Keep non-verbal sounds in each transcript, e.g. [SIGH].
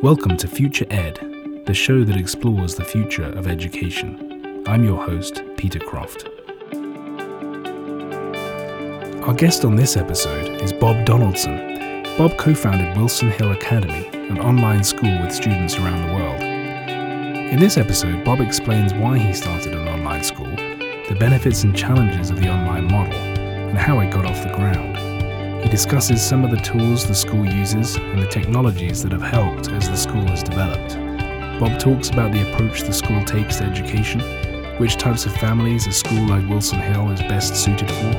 Welcome to Future Ed, the show that explores the future of education. I'm your host, Peter Croft. Our guest on this episode is Bob Donaldson. Bob co founded Wilson Hill Academy, an online school with students around the world. In this episode, Bob explains why he started an online school, the benefits and challenges of the online model, and how it got off the ground. He discusses some of the tools the school uses and the technologies that have helped as the school has developed. Bob talks about the approach the school takes to education, which types of families a school like Wilson Hill is best suited for,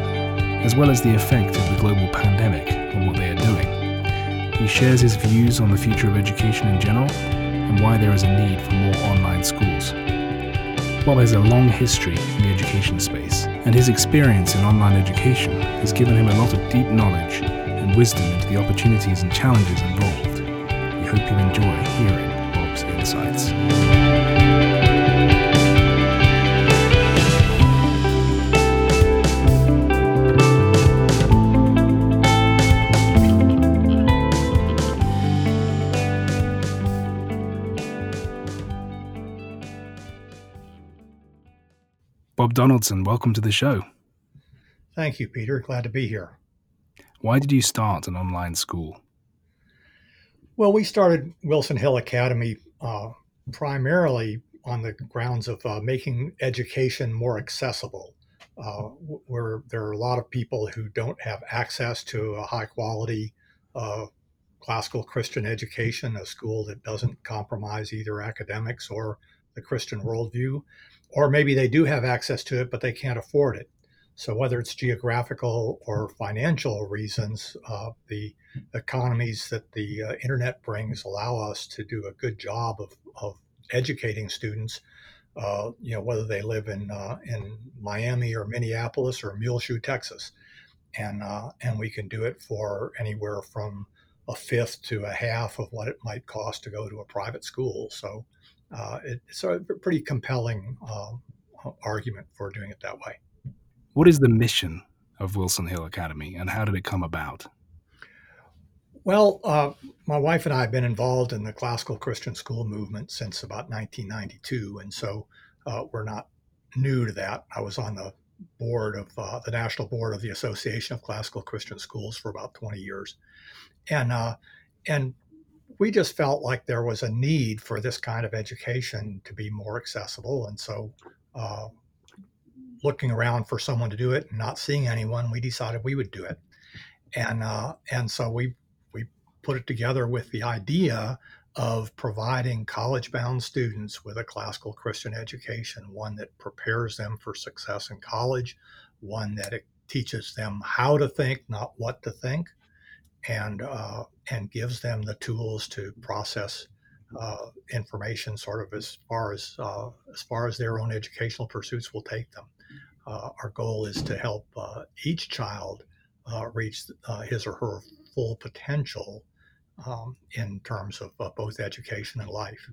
as well as the effect of the global pandemic on what they are doing. He shares his views on the future of education in general and why there is a need for more online schools. Bob has a long history in the education space, and his experience in online education has given him a lot of deep knowledge and wisdom into the opportunities and challenges involved. We hope you enjoy hearing Bob's insights. Bob Donaldson, welcome to the show. Thank you, Peter. Glad to be here. Why did you start an online school? Well, we started Wilson Hill Academy uh, primarily on the grounds of uh, making education more accessible. Uh, where there are a lot of people who don't have access to a high quality uh, classical Christian education, a school that doesn't compromise either academics or the Christian worldview or maybe they do have access to it, but they can't afford it. So, whether it's geographical or financial reasons, uh, the economies that the uh, internet brings allow us to do a good job of, of educating students. Uh, you know, whether they live in uh, in Miami or Minneapolis or Muleshoe, Texas, and uh, and we can do it for anywhere from a fifth to a half of what it might cost to go to a private school. So, uh, it's a pretty compelling uh, argument for doing it that way. What is the mission of Wilson Hill Academy and how did it come about? Well, uh, my wife and I have been involved in the classical Christian school movement since about 1992, and so uh, we're not new to that. I was on the board of uh, the national board of the Association of Classical Christian Schools for about 20 years, and uh, and we just felt like there was a need for this kind of education to be more accessible. And so, uh, looking around for someone to do it and not seeing anyone, we decided we would do it. And uh, and so we we put it together with the idea of providing college-bound students with a classical Christian education, one that prepares them for success in college, one that teaches them how to think, not what to think, and uh, and gives them the tools to process uh, information sort of as far as uh, as far as their own educational pursuits will take them. Uh, our goal is to help uh, each child uh, reach his or her full potential um, in terms of both education and life.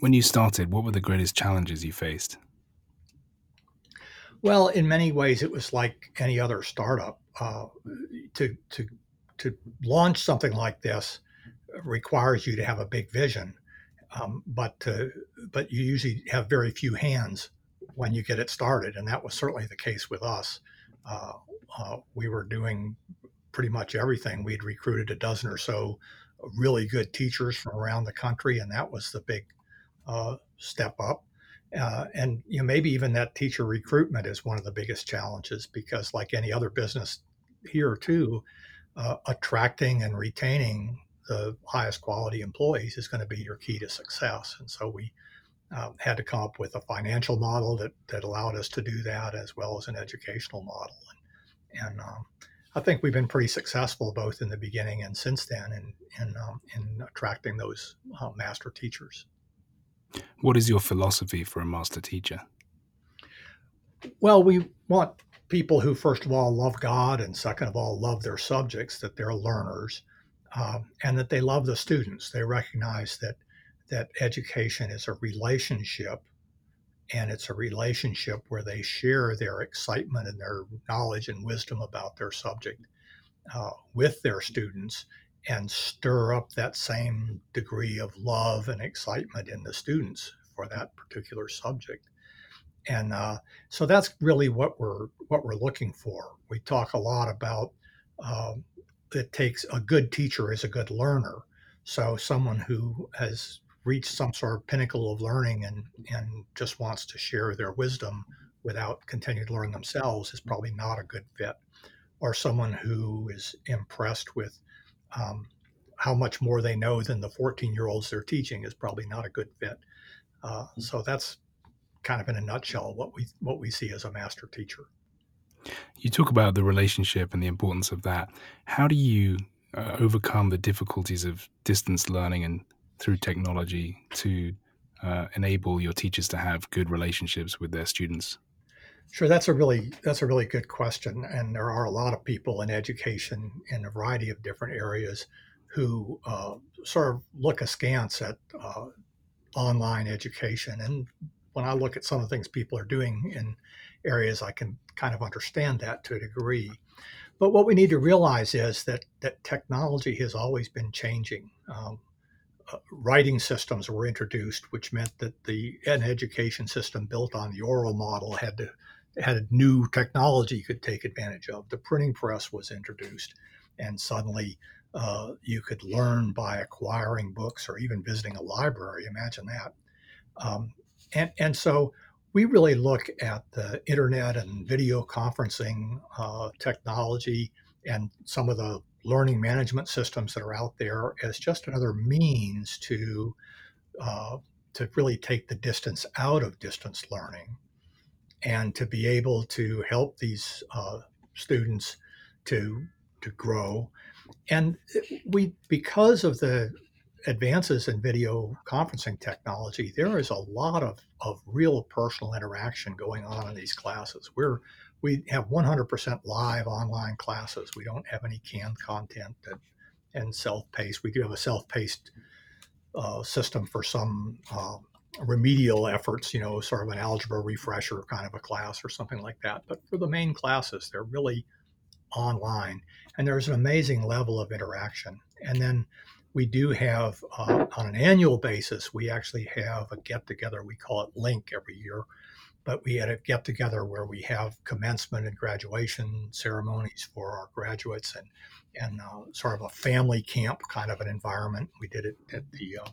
When you started, what were the greatest challenges you faced? Well, in many ways, it was like any other startup. to to to launch something like this requires you to have a big vision, um, but to, but you usually have very few hands when you get it started, and that was certainly the case with us. Uh, uh, we were doing pretty much everything. We'd recruited a dozen or so really good teachers from around the country, and that was the big uh, step up. Uh, and you know maybe even that teacher recruitment is one of the biggest challenges because like any other business here too uh, attracting and retaining the highest quality employees is going to be your key to success. And so we um, had to come up with a financial model that, that allowed us to do that as well as an educational model. And, and um, I think we've been pretty successful both in the beginning and since then in, in, um, in attracting those uh, master teachers. What is your philosophy for a master teacher? Well, we want people who, first of all, love God and second of all, love their subjects, that they're learners, um, and that they love the students. They recognize that that education is a relationship, and it's a relationship where they share their excitement and their knowledge and wisdom about their subject uh, with their students, and stir up that same degree of love and excitement in the students for that particular subject. And uh, so that's really what we're what we're looking for. We talk a lot about uh, it takes a good teacher is a good learner. So someone who has reached some sort of pinnacle of learning and and just wants to share their wisdom without continuing to learn themselves is probably not a good fit. Or someone who is impressed with um, how much more they know than the 14 year olds they're teaching is probably not a good fit. Uh, so that's kind of in a nutshell what we what we see as a master teacher. You talk about the relationship and the importance of that. How do you uh, overcome the difficulties of distance learning and through technology to uh, enable your teachers to have good relationships with their students? Sure, that's a really that's a really good question, and there are a lot of people in education in a variety of different areas who uh, sort of look askance at uh, online education. And when I look at some of the things people are doing in areas, I can kind of understand that to a degree. But what we need to realize is that that technology has always been changing. Um, uh, writing systems were introduced, which meant that the an education system built on the oral model had to had a new technology you could take advantage of. The printing press was introduced, and suddenly uh, you could learn by acquiring books or even visiting a library. Imagine that. Um, and, and so we really look at the internet and video conferencing uh, technology and some of the learning management systems that are out there as just another means to uh, to really take the distance out of distance learning and to be able to help these uh, students to to grow. And we, because of the advances in video conferencing technology, there is a lot of, of real personal interaction going on in these classes. We're we have 100% live online classes. We don't have any canned content that, and self-paced. We do have a self-paced uh, system for some uh, remedial efforts, you know, sort of an algebra refresher kind of a class or something like that. But for the main classes, they're really online, and there's an amazing level of interaction. And then we do have, uh, on an annual basis, we actually have a get together. We call it Link every year, but we had a get together where we have commencement and graduation ceremonies for our graduates and and uh, sort of a family camp kind of an environment. We did it at the uh,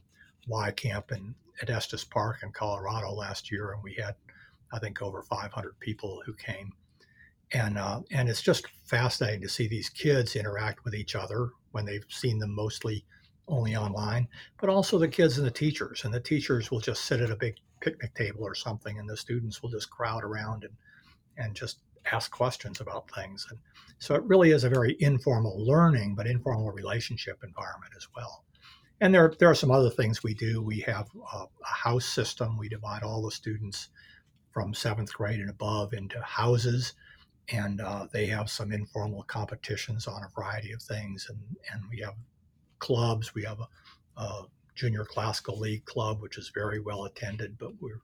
Y camp in at Estes Park in Colorado last year, and we had, I think, over 500 people who came. And uh, and it's just fascinating to see these kids interact with each other when they've seen them mostly only online, but also the kids and the teachers. And the teachers will just sit at a big picnic table or something, and the students will just crowd around and and just ask questions about things. And so it really is a very informal learning, but informal relationship environment as well. And there, there are some other things we do. We have a, a house system. We divide all the students from seventh grade and above into houses, and uh, they have some informal competitions on a variety of things. And, and we have clubs. We have a, a junior classical league club, which is very well attended, but we're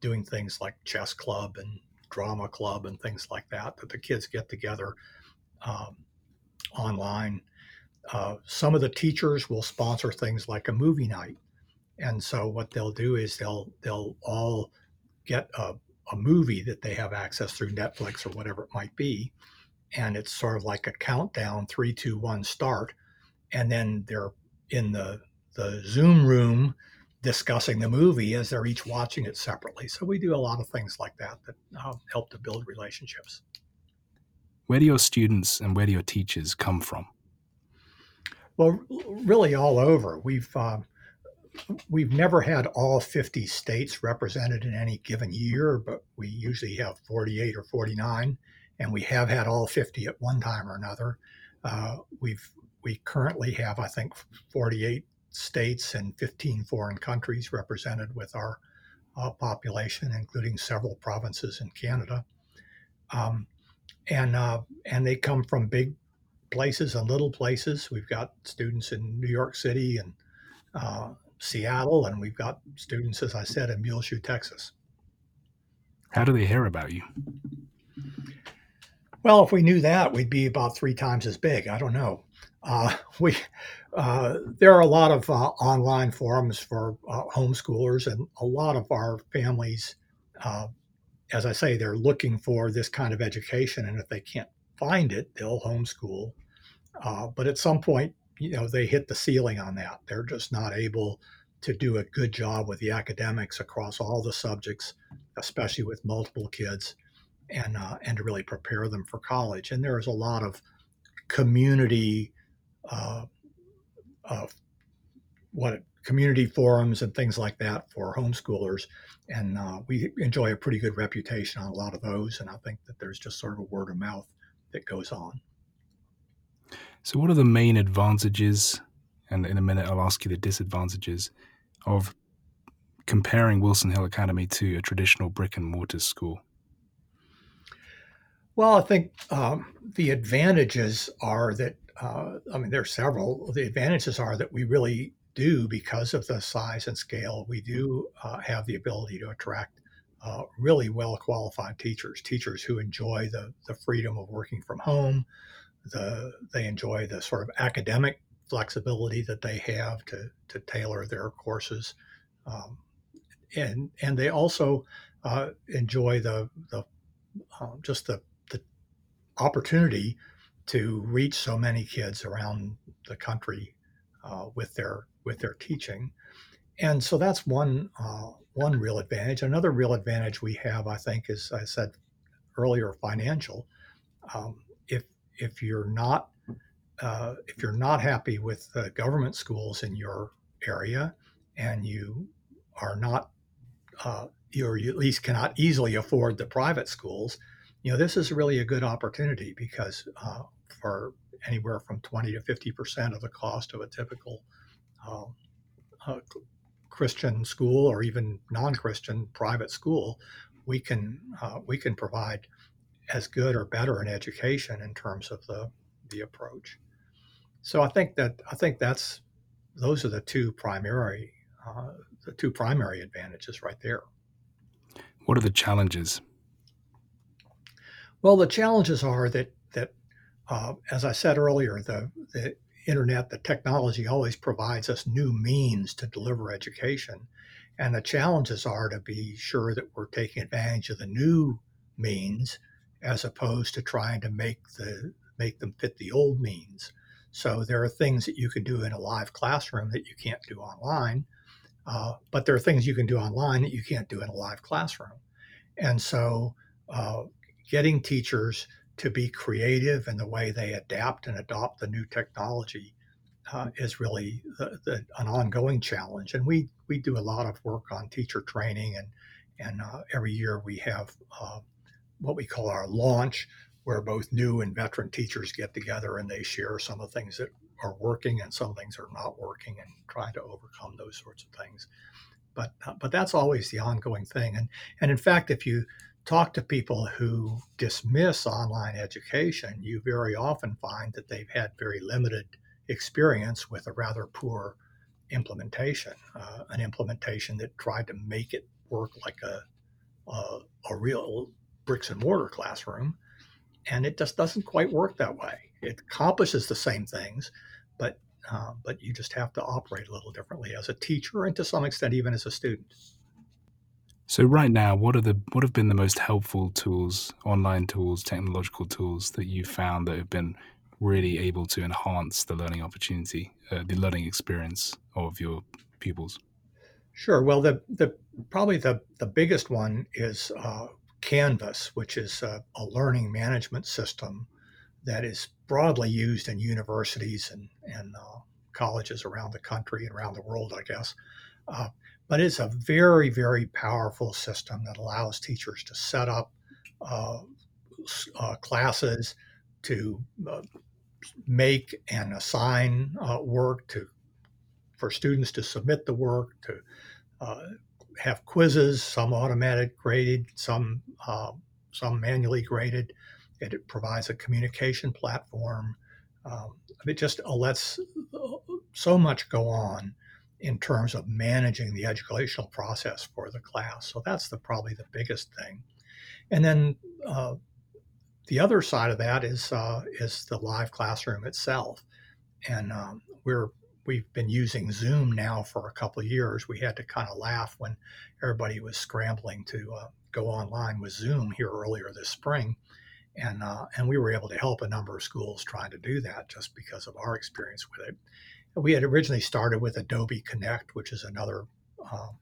doing things like chess club and drama club and things like that that the kids get together um, online. Uh, some of the teachers will sponsor things like a movie night, and so what they'll do is they'll they'll all get a, a movie that they have access through Netflix or whatever it might be, and it's sort of like a countdown: three, two, one, start, and then they're in the the Zoom room discussing the movie as they're each watching it separately. So we do a lot of things like that that uh, help to build relationships. Where do your students and where do your teachers come from? Well, really all over. We've uh, we've never had all 50 states represented in any given year, but we usually have 48 or 49, and we have had all 50 at one time or another. Uh, we've we currently have, I think, 48 states and 15 foreign countries represented with our uh, population, including several provinces in Canada. Um, and uh, and they come from big places and little places. We've got students in New York City and uh, Seattle, and we've got students, as I said, in Muleshoe, Texas. How do they hear about you? Well, if we knew that, we'd be about three times as big. I don't know. Uh, we uh, there are a lot of uh, online forums for uh, homeschoolers, and a lot of our families, uh, as I say, they're looking for this kind of education, and if they can't find it, they'll homeschool. Uh, but at some point, you know, they hit the ceiling on that. They're just not able to do a good job with the academics across all the subjects, especially with multiple kids, and and to really prepare them for college. And there's a lot of community uh, uh, what community forums and things like that for homeschoolers. And uh, we enjoy a pretty good reputation on a lot of those. And I think that there's just sort of a word of mouth that goes on. So, what are the main advantages? And in a minute, I'll ask you the disadvantages of comparing Wilson Hill Academy to a traditional brick and mortar school. Well, I think um, the advantages are that uh, I mean, there are several. The advantages are that we really do, because of the size and scale, we do uh, have the ability to attract uh, really well qualified teachers, teachers who enjoy the, the freedom of working from home. The, they enjoy the sort of academic flexibility that they have to, to tailor their courses. Um, and, and they also uh, enjoy the, the uh, just the, the opportunity to reach so many kids around the country uh, with their with their teaching, and so that's one uh, one real advantage. Another real advantage we have, I think, is I said earlier, financial. Um, if if you're not uh, if you're not happy with the government schools in your area, and you are not uh, you at least cannot easily afford the private schools, you know this is really a good opportunity because uh, for anywhere from 20 to 50 percent of the cost of a typical uh, uh, Christian school or even non-Christian private school, we can uh, we can provide as good or better an education in terms of the the approach. So I think that I think that's those are the two primary uh, the two primary advantages right there. What are the challenges? Well, the challenges are that uh, as I said earlier, the, the internet, the technology always provides us new means to deliver education. And the challenges are to be sure that we're taking advantage of the new means as opposed to trying to make the make them fit the old means. So there are things that you can do in a live classroom that you can't do online, uh, but there are things you can do online that you can't do in a live classroom. And so uh, getting teachers to be creative in the way they adapt and adopt the new technology uh, is really the, the, an ongoing challenge. And we we do a lot of work on teacher training, and and uh, every year we have uh, what we call our launch, where both new and veteran teachers get together and they share some of the things that are working and some things are not working, and trying to overcome those sorts of things. But uh, but that's always the ongoing thing. And and in fact, if you talk to people who dismiss online education, you very often find that they've had very limited experience with a rather poor implementation, uh, an implementation that tried to make it work like a, a, a real bricks and mortar classroom. And it just doesn't quite work that way. It accomplishes the same things, but uh, but you just have to operate a little differently as a teacher and to some extent even as a student. So right now, what are the what have been the most helpful tools, online tools, technological tools that you've found that have been really able to enhance the learning opportunity, uh, the learning experience of your pupils? Sure. Well, the the probably the the biggest one is uh, Canvas, which is a, a, learning management system that is broadly used in universities and and uh, colleges around the country and around the world, I guess. But it's a very, very powerful system that allows teachers to set up uh, uh, classes, to uh, make and assign uh, work, to for students to submit the work, to uh, have quizzes, some automatic graded, some uh, some manually graded. It, it, provides a communication platform. Um, it just lets so much go on in terms of managing the educational process for the class. So that's the probably the biggest thing. And then uh, the other side of that is uh, is the live classroom itself. and um, we're we've been using Zoom now for a couple of years. We had to kind of laugh when everybody was scrambling to uh, go online with Zoom here earlier this spring, and uh, and we were able to help a number of schools trying to do that just because of our experience with it. We had originally started with Adobe Connect, which is another um,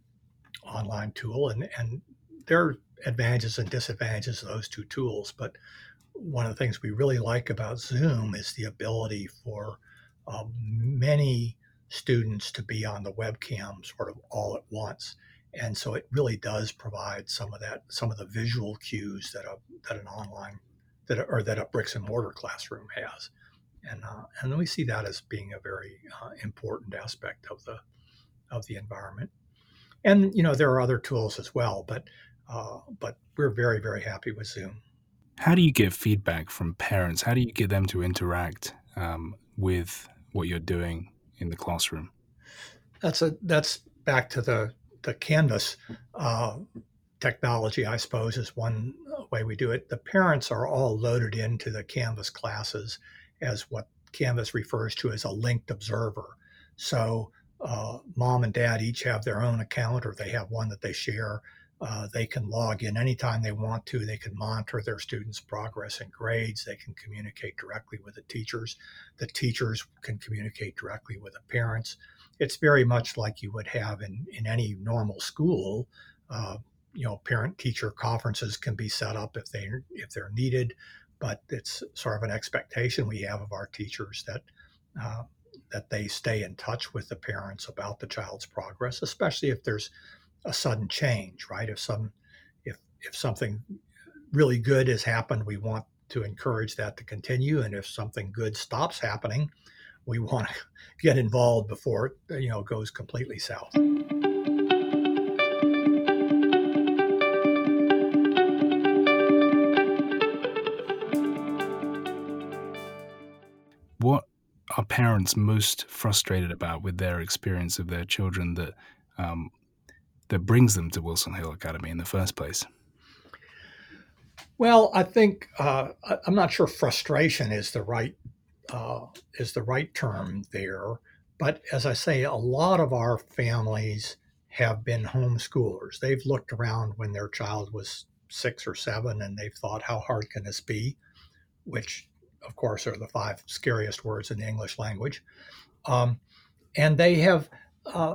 online tool, and and there are advantages and disadvantages of those two tools. But one of the things we really like about Zoom is the ability for uh, many students to be on the webcam sort of all at once. And so it really does provide some of that, some of the visual cues that a that an online that or that a bricks and mortar classroom has, and uh, and we see that as being a very uh, important aspect of the of the environment. And you know there are other tools as well, but uh, but we're very very happy with Zoom. How do you get feedback from parents? How do you get them to interact um, with what you're doing in the classroom? That's a that's back to the the Canvas uh, technology, I suppose, is one way we do it. The parents are all loaded into the Canvas classes as what Canvas refers to as a linked observer. So uh, mom and dad each have their own account, or they have one that they share. Uh, they can log in anytime they want to. They can monitor their students' progress and grades. They can communicate directly with the teachers. The teachers can communicate directly with the parents. It's very much like you would have in, in any normal school. Uh, you know, parent-teacher conferences can be set up if they if they're needed, but it's sort of an expectation we have of our teachers that uh, that they stay in touch with the parents about the child's progress, especially if there's a sudden change, right? If some if if something really good has happened, we want to encourage that to continue, and if something good stops happening, we want to [LAUGHS] get involved before it you know goes completely south. Are parents most frustrated about with their experience of their children that um, that brings them to Wilson Hill Academy in the first place? Well, I think uh, I'm not sure frustration is the right uh, is the right term there, but as I say, a lot of our families have been homeschoolers. They've looked around when their child was six or seven, and they've thought, "How hard can this be?" Which, of course, are the five scariest words in the English language. Um, and they have uh,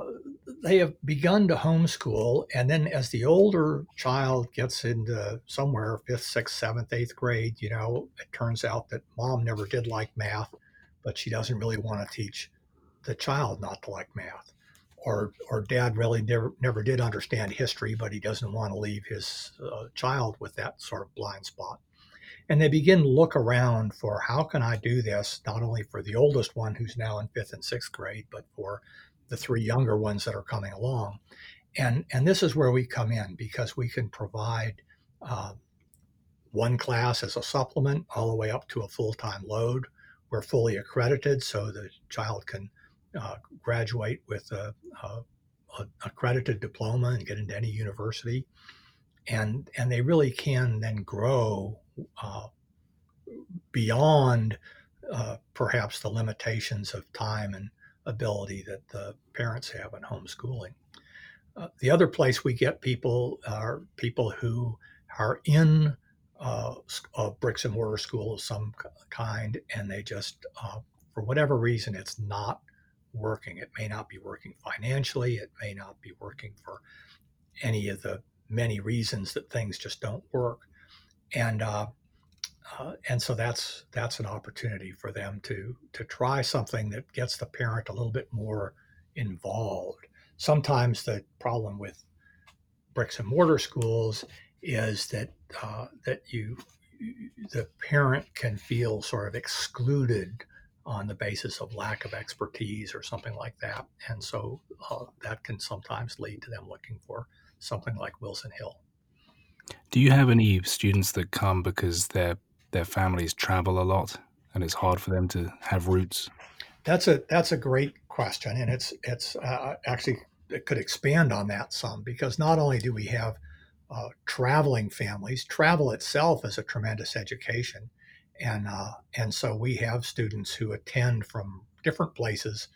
they have begun to homeschool, and then as the older child gets into somewhere fifth, sixth, seventh, eighth grade, you know, it turns out that mom never did like math, but she doesn't really want to teach the child not to like math, or or dad really never never did understand history, but he doesn't want to leave his uh, child with that sort of blind spot. And they begin to look around for how can I do this not only for the oldest one who's now in fifth and sixth grade, but for the three younger ones that are coming along. And, and this is where we come in because we can provide uh, one class as a supplement all the way up to a full time load. We're fully accredited, so the child can uh, graduate with a, a, a, accredited diploma and get into any university. And, and they really can then grow uh, beyond uh, perhaps the limitations of time and ability that the parents have in homeschooling. Uh, the other place we get people are people who are in uh, a bricks and mortar school of some kind, and they just, uh, for whatever reason, it's not working. It may not be working financially. It may not be working for any of the many reasons that things just don't work. And uh, uh, and so that's that's an opportunity for them to to try something that gets the parent a little bit more involved. Sometimes the problem with bricks and mortar schools is that uh, that you the parent can feel sort of excluded on the basis of lack of expertise or something like that, and so uh, that can sometimes lead to them looking for something like Wilson Hill. Do you have any students that come because they're their families travel a lot and it's hard for them to have roots? That's a that's a great question, and it's it's uh, actually it could expand on that some because not only do we have uh, traveling families, travel itself is a tremendous education, and uh, and so we have students who attend from different places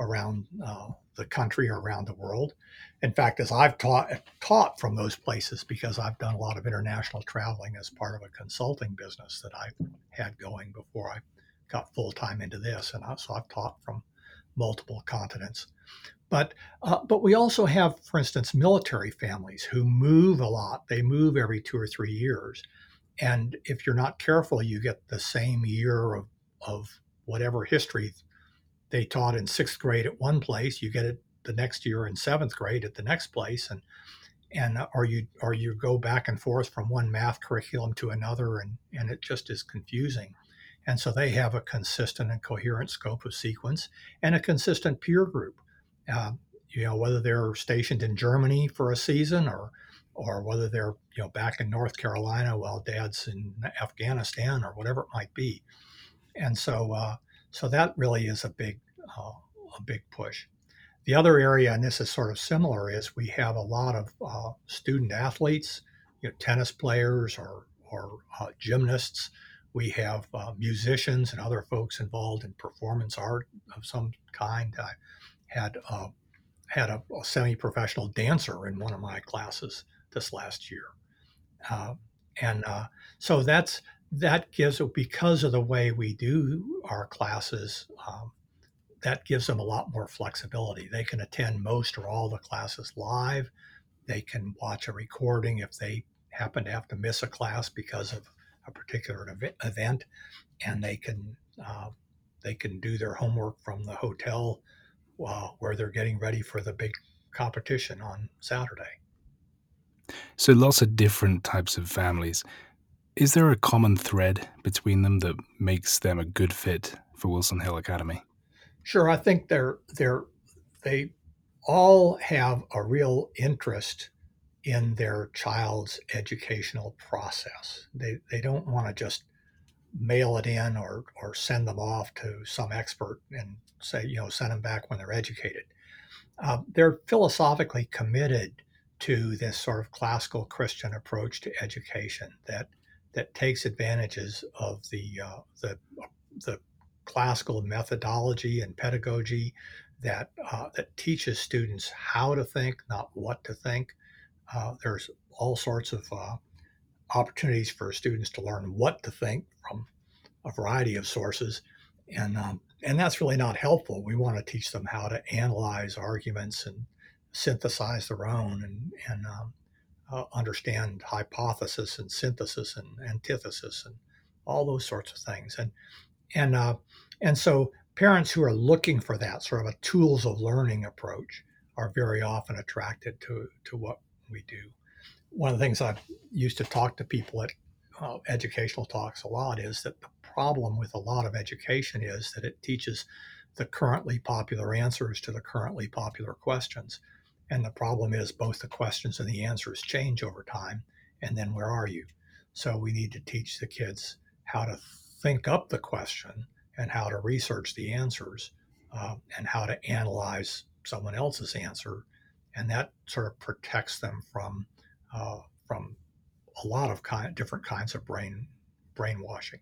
around uh, the country or around the world. In fact, as I've taught taught from those places because I've done a lot of international traveling as part of a consulting business that I had going before I got full time into this, and I, so I've taught from multiple continents. But uh, but we also have, for instance, military families who move a lot. They move every two or three years, and if you're not careful, you get the same year of of whatever history they taught in sixth grade at one place, you get it the next year in seventh grade at the next place, and and uh, or you or you go back and forth from one math curriculum to another, and and it just is confusing. And so they have a consistent and coherent scope of sequence and a consistent peer group. Uh, you know, whether they're stationed in Germany for a season or or whether they're you know back in North Carolina while dad's in Afghanistan or whatever it might be. And so uh, so that really is a big, uh, a big push. The other area, and this is sort of similar, is we have a lot of uh, student athletes, you know, tennis players or, or uh, gymnasts. We have uh, musicians and other folks involved in performance art of some kind. I had uh, had a, a semi-professional dancer in one of my classes this last year, uh, and so that's that gives because of the way we do our classes um, that gives them a lot more flexibility. They can attend most or all the classes live. They can watch a recording if they happen to have to miss a class because of a particular event and they can uh, they can do their homework from the hotel uh, where they're getting ready for the big competition on saturday. So lots of different types of families is there a common thread between them that makes them a good fit for Wilson Hill Academy? Sure, I think they're they're they all have a real interest in their child's educational process. They they don't want to just mail it in or or send them off to some expert and say you know send them back when they're educated. Uh, they're philosophically committed to this sort of classical Christian approach to education that that takes advantages of the uh, the the classical methodology and pedagogy that uh, that teaches students how to think, not what to think. Uh, there's all sorts of uh, opportunities for students to learn what to think from a variety of sources, and um, and that's really not helpful. We want to teach them how to analyze arguments and synthesize their own, and and um, uh, understand hypothesis and synthesis and antithesis and all those sorts of things. And and uh, and so parents who are looking for that sort of a tools of learning approach are very often attracted to to what we do. One of the things I've used to talk to people at uh, educational talks a lot is that the problem with a lot of education is that it teaches the currently popular answers to the currently popular questions and the problem is both the questions and the answers change over time. And then where are you? So we need to teach the kids how to think up the question and how to research the answers uh, and how to analyze someone else's answer. And that sort of protects them from uh, from a lot of kind, different kinds of brain brainwashing.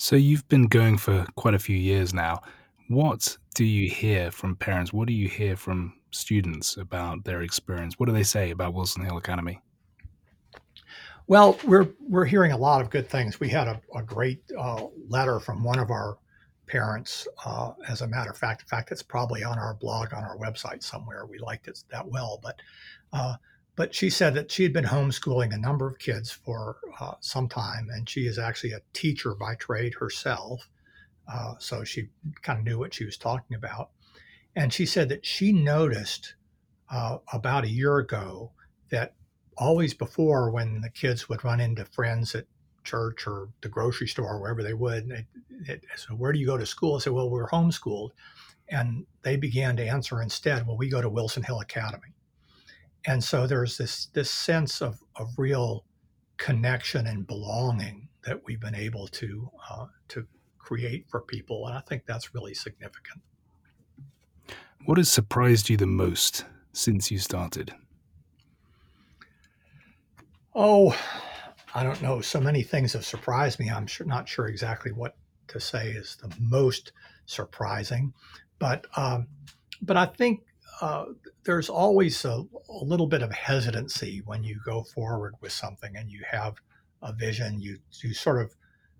So you've been going for quite a few years now. What do you hear from parents? What do you hear from students about their experience? What do they say about Wilson Hill Academy? Well, we're we're hearing a lot of good things. We had a, a great uh, letter from one of our parents. Uh, as a matter of fact, in fact, it's probably on our blog on our website somewhere. We liked it that well, but uh, but she said that she had been homeschooling a number of kids for uh, some time, and she is actually a teacher by trade herself. Uh, so she kind of knew what she was talking about. And she said that she noticed uh, about a year ago that always before, when the kids would run into friends at church or the grocery store or wherever they would, so where do you go to school? I said, well, we're homeschooled. And they began to answer instead, well, we go to Wilson Hill Academy. And so there's this this sense of, of real connection and belonging that we've been able to uh, to create for people, and I think that's really significant. What has surprised you the most since you started? Oh, I don't know. So many things have surprised me. I'm sure, not sure exactly what to say is the most surprising, but um, but I think uh, there's always a, a, little bit of hesitancy when you go forward with something and you have a vision. You you sort of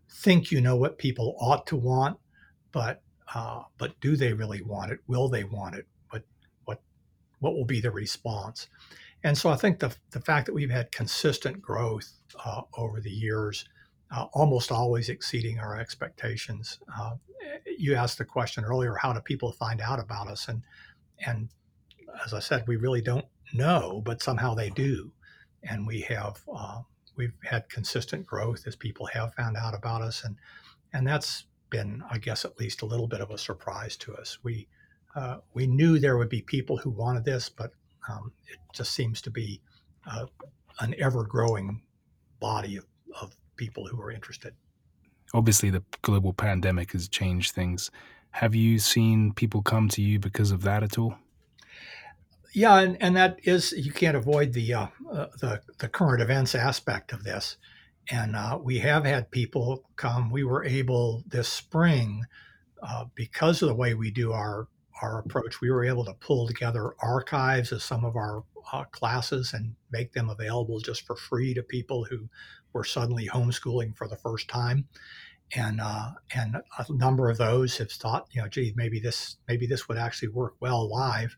think you know what people ought to want, but uh, but do they really want it? Will they want it? What what what will be the response? And so I think the the fact that we've had consistent growth uh, over the years, uh, almost always exceeding our expectations. Uh, you asked the question earlier: How do people find out about us? And and as I said, we really don't know, but somehow they do, and we have uh, we've had consistent growth as people have found out about us, and and that's been, I guess, at least a little bit of a surprise to us. We uh, we knew there would be people who wanted this, but um, it just seems to be uh, an ever growing body of, of people who are interested. Obviously, the global pandemic has changed things. Have you seen people come to you because of that at all? Yeah, and, and that is you can't avoid the uh, uh, the the current events aspect of this, and uh, we have had people come. We were able this spring uh, because of the way we do our our approach. We were able to pull together archives of some of our uh, classes and make them available just for free to people who were suddenly homeschooling for the first time. And uh, and a number of those have thought, you know, gee, maybe this maybe this would actually work well live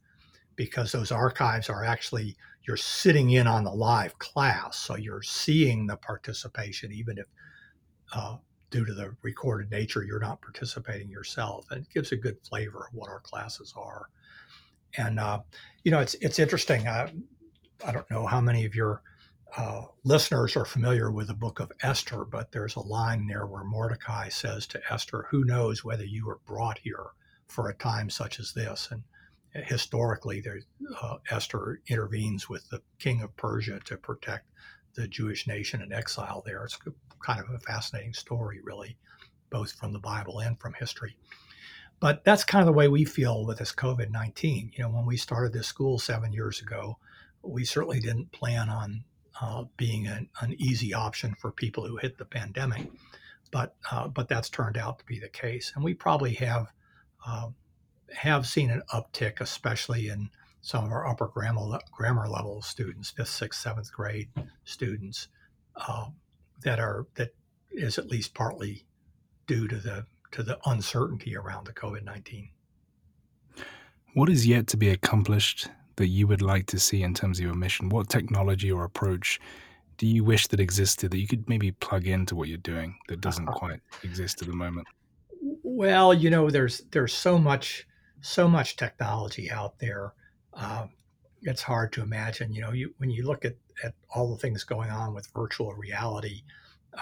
because those archives are actually you're sitting in on the live class, so you're seeing the participation, even if uh, due to the recorded nature you're not participating yourself, and it gives a good flavor of what our classes are. And uh, you know, it's it's interesting. I, I don't know how many of your uh, listeners are familiar with the book of Esther, but there's a line there where Mordecai says to Esther, "Who knows whether you were brought here for a time such as this?" And historically, there, uh, Esther intervenes with the king of Persia to protect the Jewish nation in exile there. It's kind of a fascinating story, really, both from the Bible and from history. But that's kind of the way we feel with this COVID 19. You know, when we started this school seven years ago, we certainly didn't plan on uh, being an, an, easy option for people who hit the pandemic. But, uh, but that's turned out to be the case. And we probably have uh, have seen an uptick, especially in some of our upper grammar, grammar level students, fifth, sixth, seventh grade students, uh, that are that is at least partly due to the to the uncertainty around the COVID nineteen. What is yet to be accomplished that you would like to see in terms of your mission? What technology or approach do you wish that existed that you could maybe plug into what you're doing that doesn't uh-huh. quite exist at the moment? Well, you know, there's there's so much so much technology out there. Um, it's hard to imagine. You know, you, when you look at, at all the things going on with virtual reality,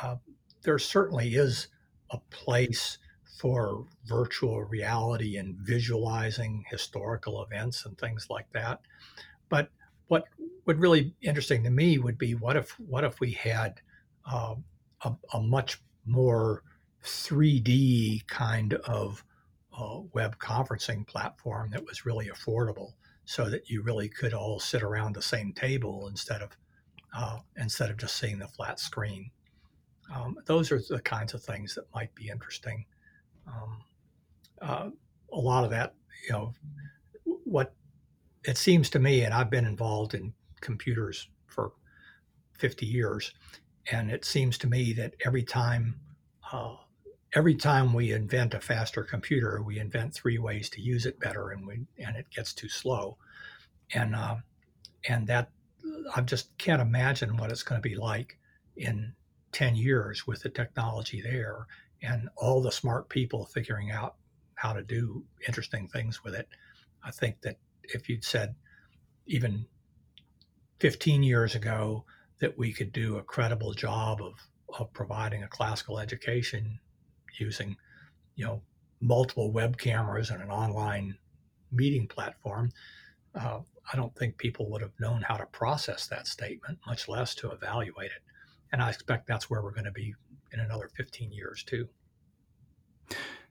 uh, there certainly is a place for virtual reality and visualizing historical events and things like that. But what would really interesting to me would be what if what if we had uh, a, a much more 3D kind of uh, web conferencing platform that was really affordable so that you really could all sit around the same table instead of uh, instead of just seeing the flat screen. Um, those are the kinds of things that might be interesting. Um, uh, a lot of that, you know, what it seems to me, and I've been involved in computers for 50 years, and it seems to me that every time uh, every time we invent a faster computer, we invent three ways to use it better, and we and it gets too slow, and uh, and that I just can't imagine what it's going to be like in ten years with the technology there and all the smart people figuring out how to do interesting things with it. I think that if you'd said even 15 years ago that we could do a credible job of, of providing a classical education using, you know, multiple web cameras and an online meeting platform, uh, I don't think people would have known how to process that statement, much less to evaluate it. And I expect that's where we're going to be in another 15 years, too.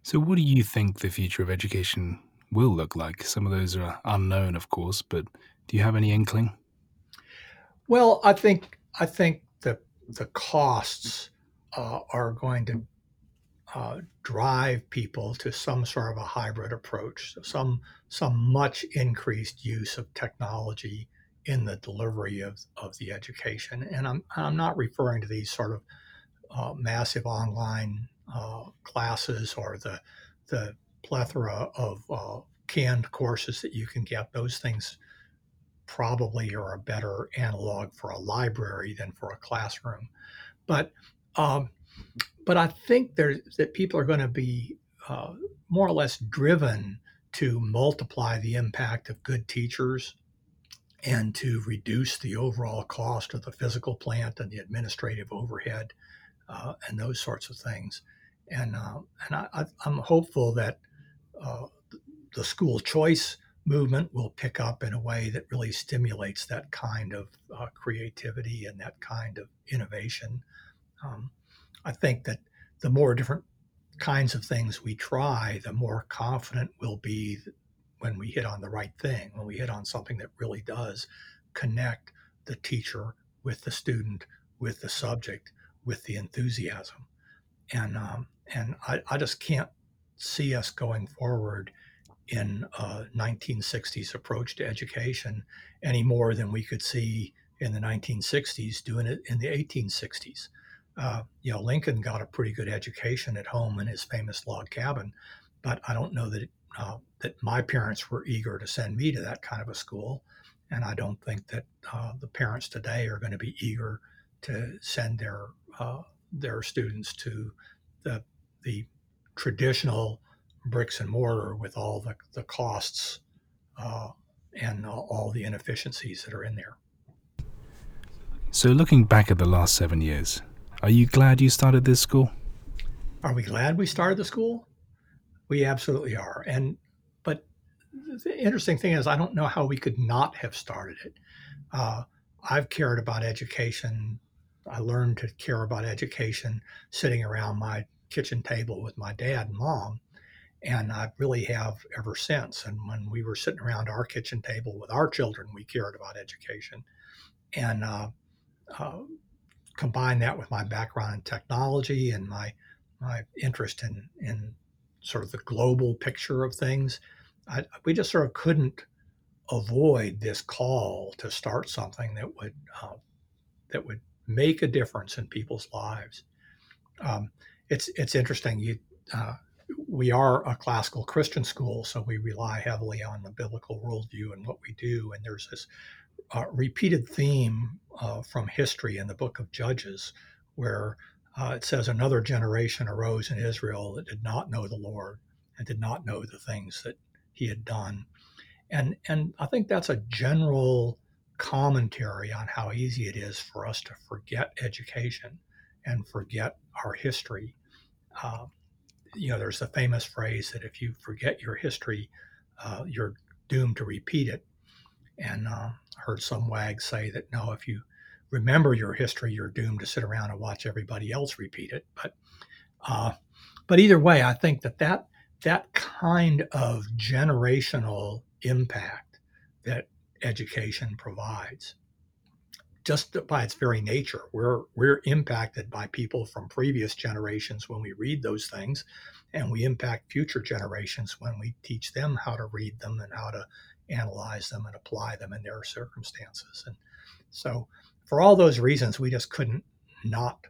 So, what do you think the future of education will look like? Some of those are unknown, of course, but do you have any inkling? Well, I think I think the the costs uh, are going to uh, drive people to some sort of a hybrid approach, some some much increased use of technology in the delivery of, of the education. And I'm I'm not referring to these sort of uh, massive online uh, classes or the the plethora of uh, canned courses that you can get. Those things probably are a better analog for a library than for a classroom. But um, but I think that people are going to be uh, more or less driven to multiply the impact of good teachers and to reduce the overall cost of the physical plant and the administrative overhead uh, and those sorts of things. And uh, and I, am hopeful that uh, the school choice movement will pick up in a way that really stimulates that kind of uh, creativity and that kind of innovation. Um, I think that the more different kinds of things we try, the more confident we'll be when we hit on the right thing, when we hit on something that really does connect the teacher with the student, with the subject, with the enthusiasm. And, um, and I, I just can't see us going forward in a 1960s approach to education any more than we could see in the 1960s doing it in the 1860s uh, you know, Lincoln got a pretty good education at home in his famous log cabin, but I don't know that it, uh, that my parents were eager to send me to that kind of a school, and I don't think that uh, the parents today are going to be eager to send their uh, their students to the the traditional bricks and mortar with all the, the costs uh, and all the inefficiencies that are in there. So, looking back at the last seven years, are you glad you started this school? Are we glad we started the school? We absolutely are. And but the interesting thing is, I don't know how we could not have started it. Uh, I've cared about education. I learned to care about education sitting around my kitchen table with my dad and mom. And I really have ever since. And when we were sitting around our kitchen table with our children, we cared about education. And uh, uh, combine that with my background in technology and my my interest in in sort of the global picture of things, I, we just sort of couldn't avoid this call to start something that would uh, that would make a difference in people's lives. Um, it's it's interesting. You uh, we are a classical Christian school, so we rely heavily on the biblical worldview and what we do. And there's this uh, repeated theme uh, from history in the book of Judges, where uh, it says, Another generation arose in Israel that did not know the Lord and did not know the things that he had done. And, and I think that's a general commentary on how easy it is for us to forget education and forget our history. Uh, you know, there's the famous phrase that if you forget your history, uh, you're doomed to repeat it. And uh, heard some wags say that no, if you remember your history, you're doomed to sit around and watch everybody else repeat it. But uh, but either way, I think that that that kind of generational impact that education provides just by its very nature we're we're impacted by people from previous generations when we read those things and we impact future generations when we teach them how to read them and how to analyze them and apply them in their circumstances. And so, for all those reasons, we just couldn't not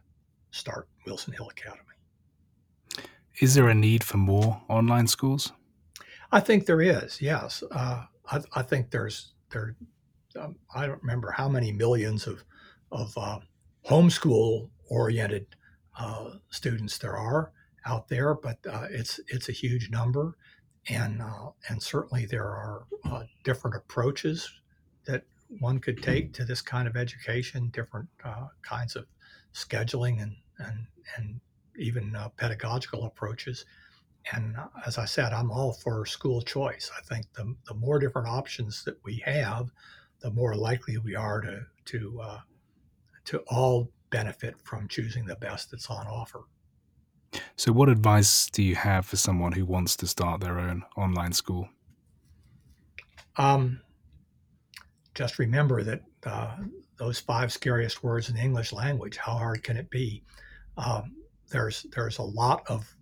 start Wilson Hill Academy. Is there a need for more online schools? I think there is. Yes, uh, I, I, think there's there. Um, I don't remember how many millions of of uh, homeschool oriented uh, students there are out there, but uh, it's it's a huge number and uh, and certainly there are uh, different approaches that one could take to this kind of education, different uh, kinds of scheduling and and and even uh, pedagogical approaches. And uh, as I said, I'm all for school choice. I think the the more different options that we have, the more likely we are to to uh, to all benefit from choosing the best that's on offer. So, what advice do you have for someone who wants to start their own online school? Um, just remember that uh, those five scariest words in the English language. How hard can it be? Um, there's there's a lot of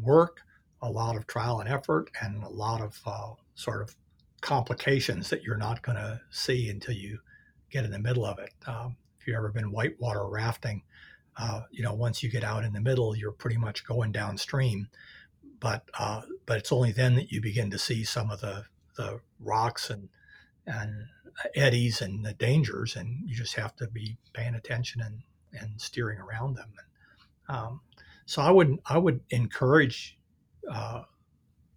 work, a lot of trial and effort, and a lot of uh, sort of complications that you're not going to see until you get in the middle of it. Um, if you've ever been whitewater rafting, uh, you know, once you get out in the middle, you're pretty much going downstream. But uh, but it's only then that you begin to see some of the the rocks and and eddies and the dangers, and you just have to be paying attention and and steering around them. And, um, so I would I would encourage uh,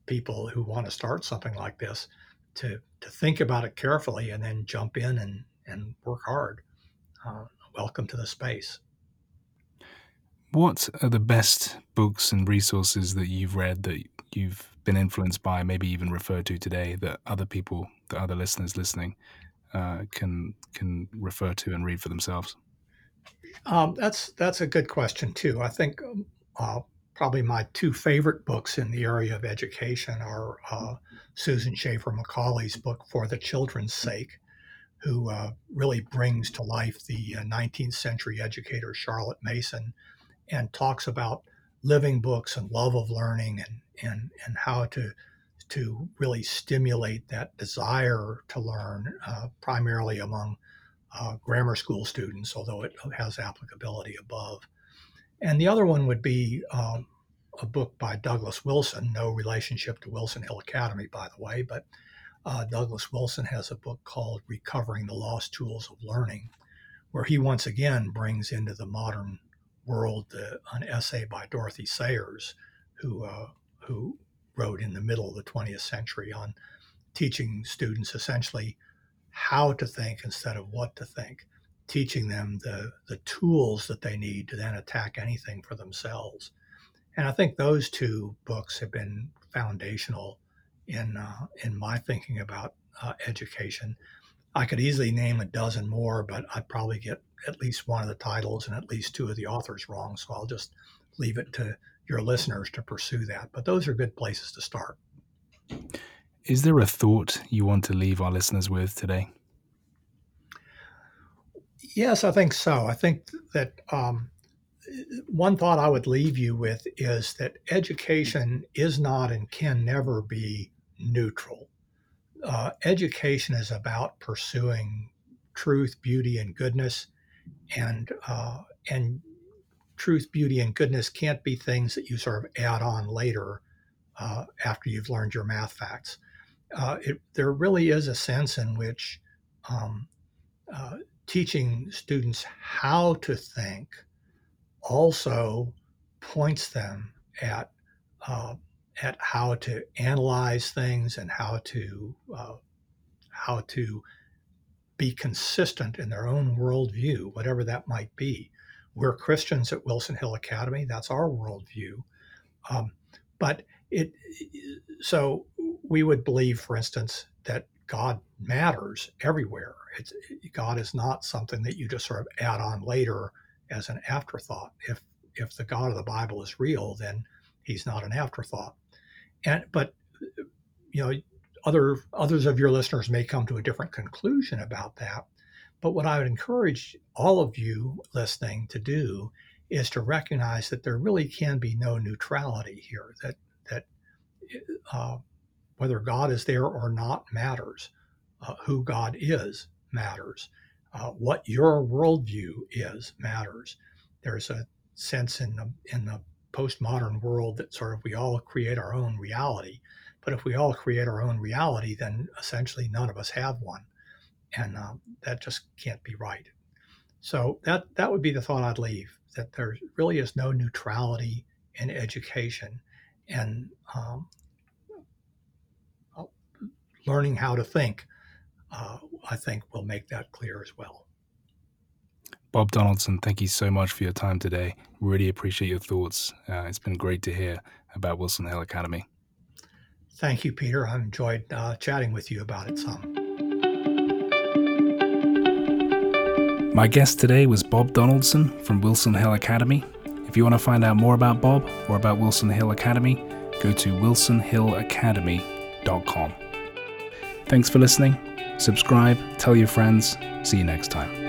people who want to start something like this to to think about it carefully and then jump in and and work hard. Uh, welcome to the space. What are the best books and resources that you've read that you've been influenced by, maybe even referred to today, that other people, that other listeners listening, uh, can can refer to and read for themselves? Um, that's that's a good question too. I think um, uh, probably my two favorite books in the area of education are uh, Susan Schaeffer Macaulay's book "For the Children's Sake," who uh, really brings to life the 19th uh, century educator Charlotte Mason and talks about living books and love of learning and and and how to to really stimulate that desire to learn, uh, primarily among uh, grammar school students, although it has applicability above. And the other one would be um, a book by Douglas Wilson, no relationship to Wilson Hill Academy, by the way, but uh, Douglas Wilson has a book called Recovering the Lost Tools of Learning, where he once again brings into the modern world uh, an essay by Dorothy Sayers, who uh, who wrote in the middle of the 20th century on teaching students essentially how to think instead of what to think, teaching them the the tools that they need to then attack anything for themselves. And I think those two books have been foundational in uh, in my thinking about uh, education. I could easily name a dozen more, but I'd probably get at least one of the titles and at least two of the authors wrong. So I'll just leave it to your listeners to pursue that. But those are good places to start. Is there a thought you want to leave our listeners with today? Yes, I think so. I think that um, one thought I would leave you with is that education is not and can never be neutral uh, education is about pursuing truth, beauty, and goodness, and uh, and truth, beauty, and goodness can't be things that you sort of add on later uh, after you've learned your math facts. Uh, it, there really is a sense in which um, uh, teaching students how to think also points them at uh, at how to analyze things and how to uh, how to be consistent in their own worldview, whatever that might be. We're Christians at Wilson Hill Academy. That's our worldview. Um, but it so we would believe, for instance, that God matters everywhere. It's, God is not something that you just sort of add on later as an afterthought. If if the God of the Bible is real, then He's not an afterthought. And but you know, other others of your listeners may come to a different conclusion about that. But what I would encourage all of you listening to do is to recognize that there really can be no neutrality here. That that uh, whether God is there or not matters. Uh, who God is matters. Uh, what your worldview is matters. There's a sense in the in the postmodern world that sort of we all create our own reality. But if we all create our own reality, then essentially none of us have one, and um, that just can't be right. So that that would be the thought I'd leave. That there really is no neutrality in education, and um, learning how to think, uh, I think, will make that clear as well. Bob Donaldson, thank you so much for your time today. Really appreciate your thoughts. Uh, it's been great to hear about Wilson Hill Academy. Thank you, Peter. I've enjoyed uh, chatting with you about it some. My guest today was Bob Donaldson from Wilson Hill Academy. If you want to find out more about Bob or about Wilson Hill Academy, go to wilsonhillacademy.com. Thanks for listening. Subscribe, tell your friends. See you next time.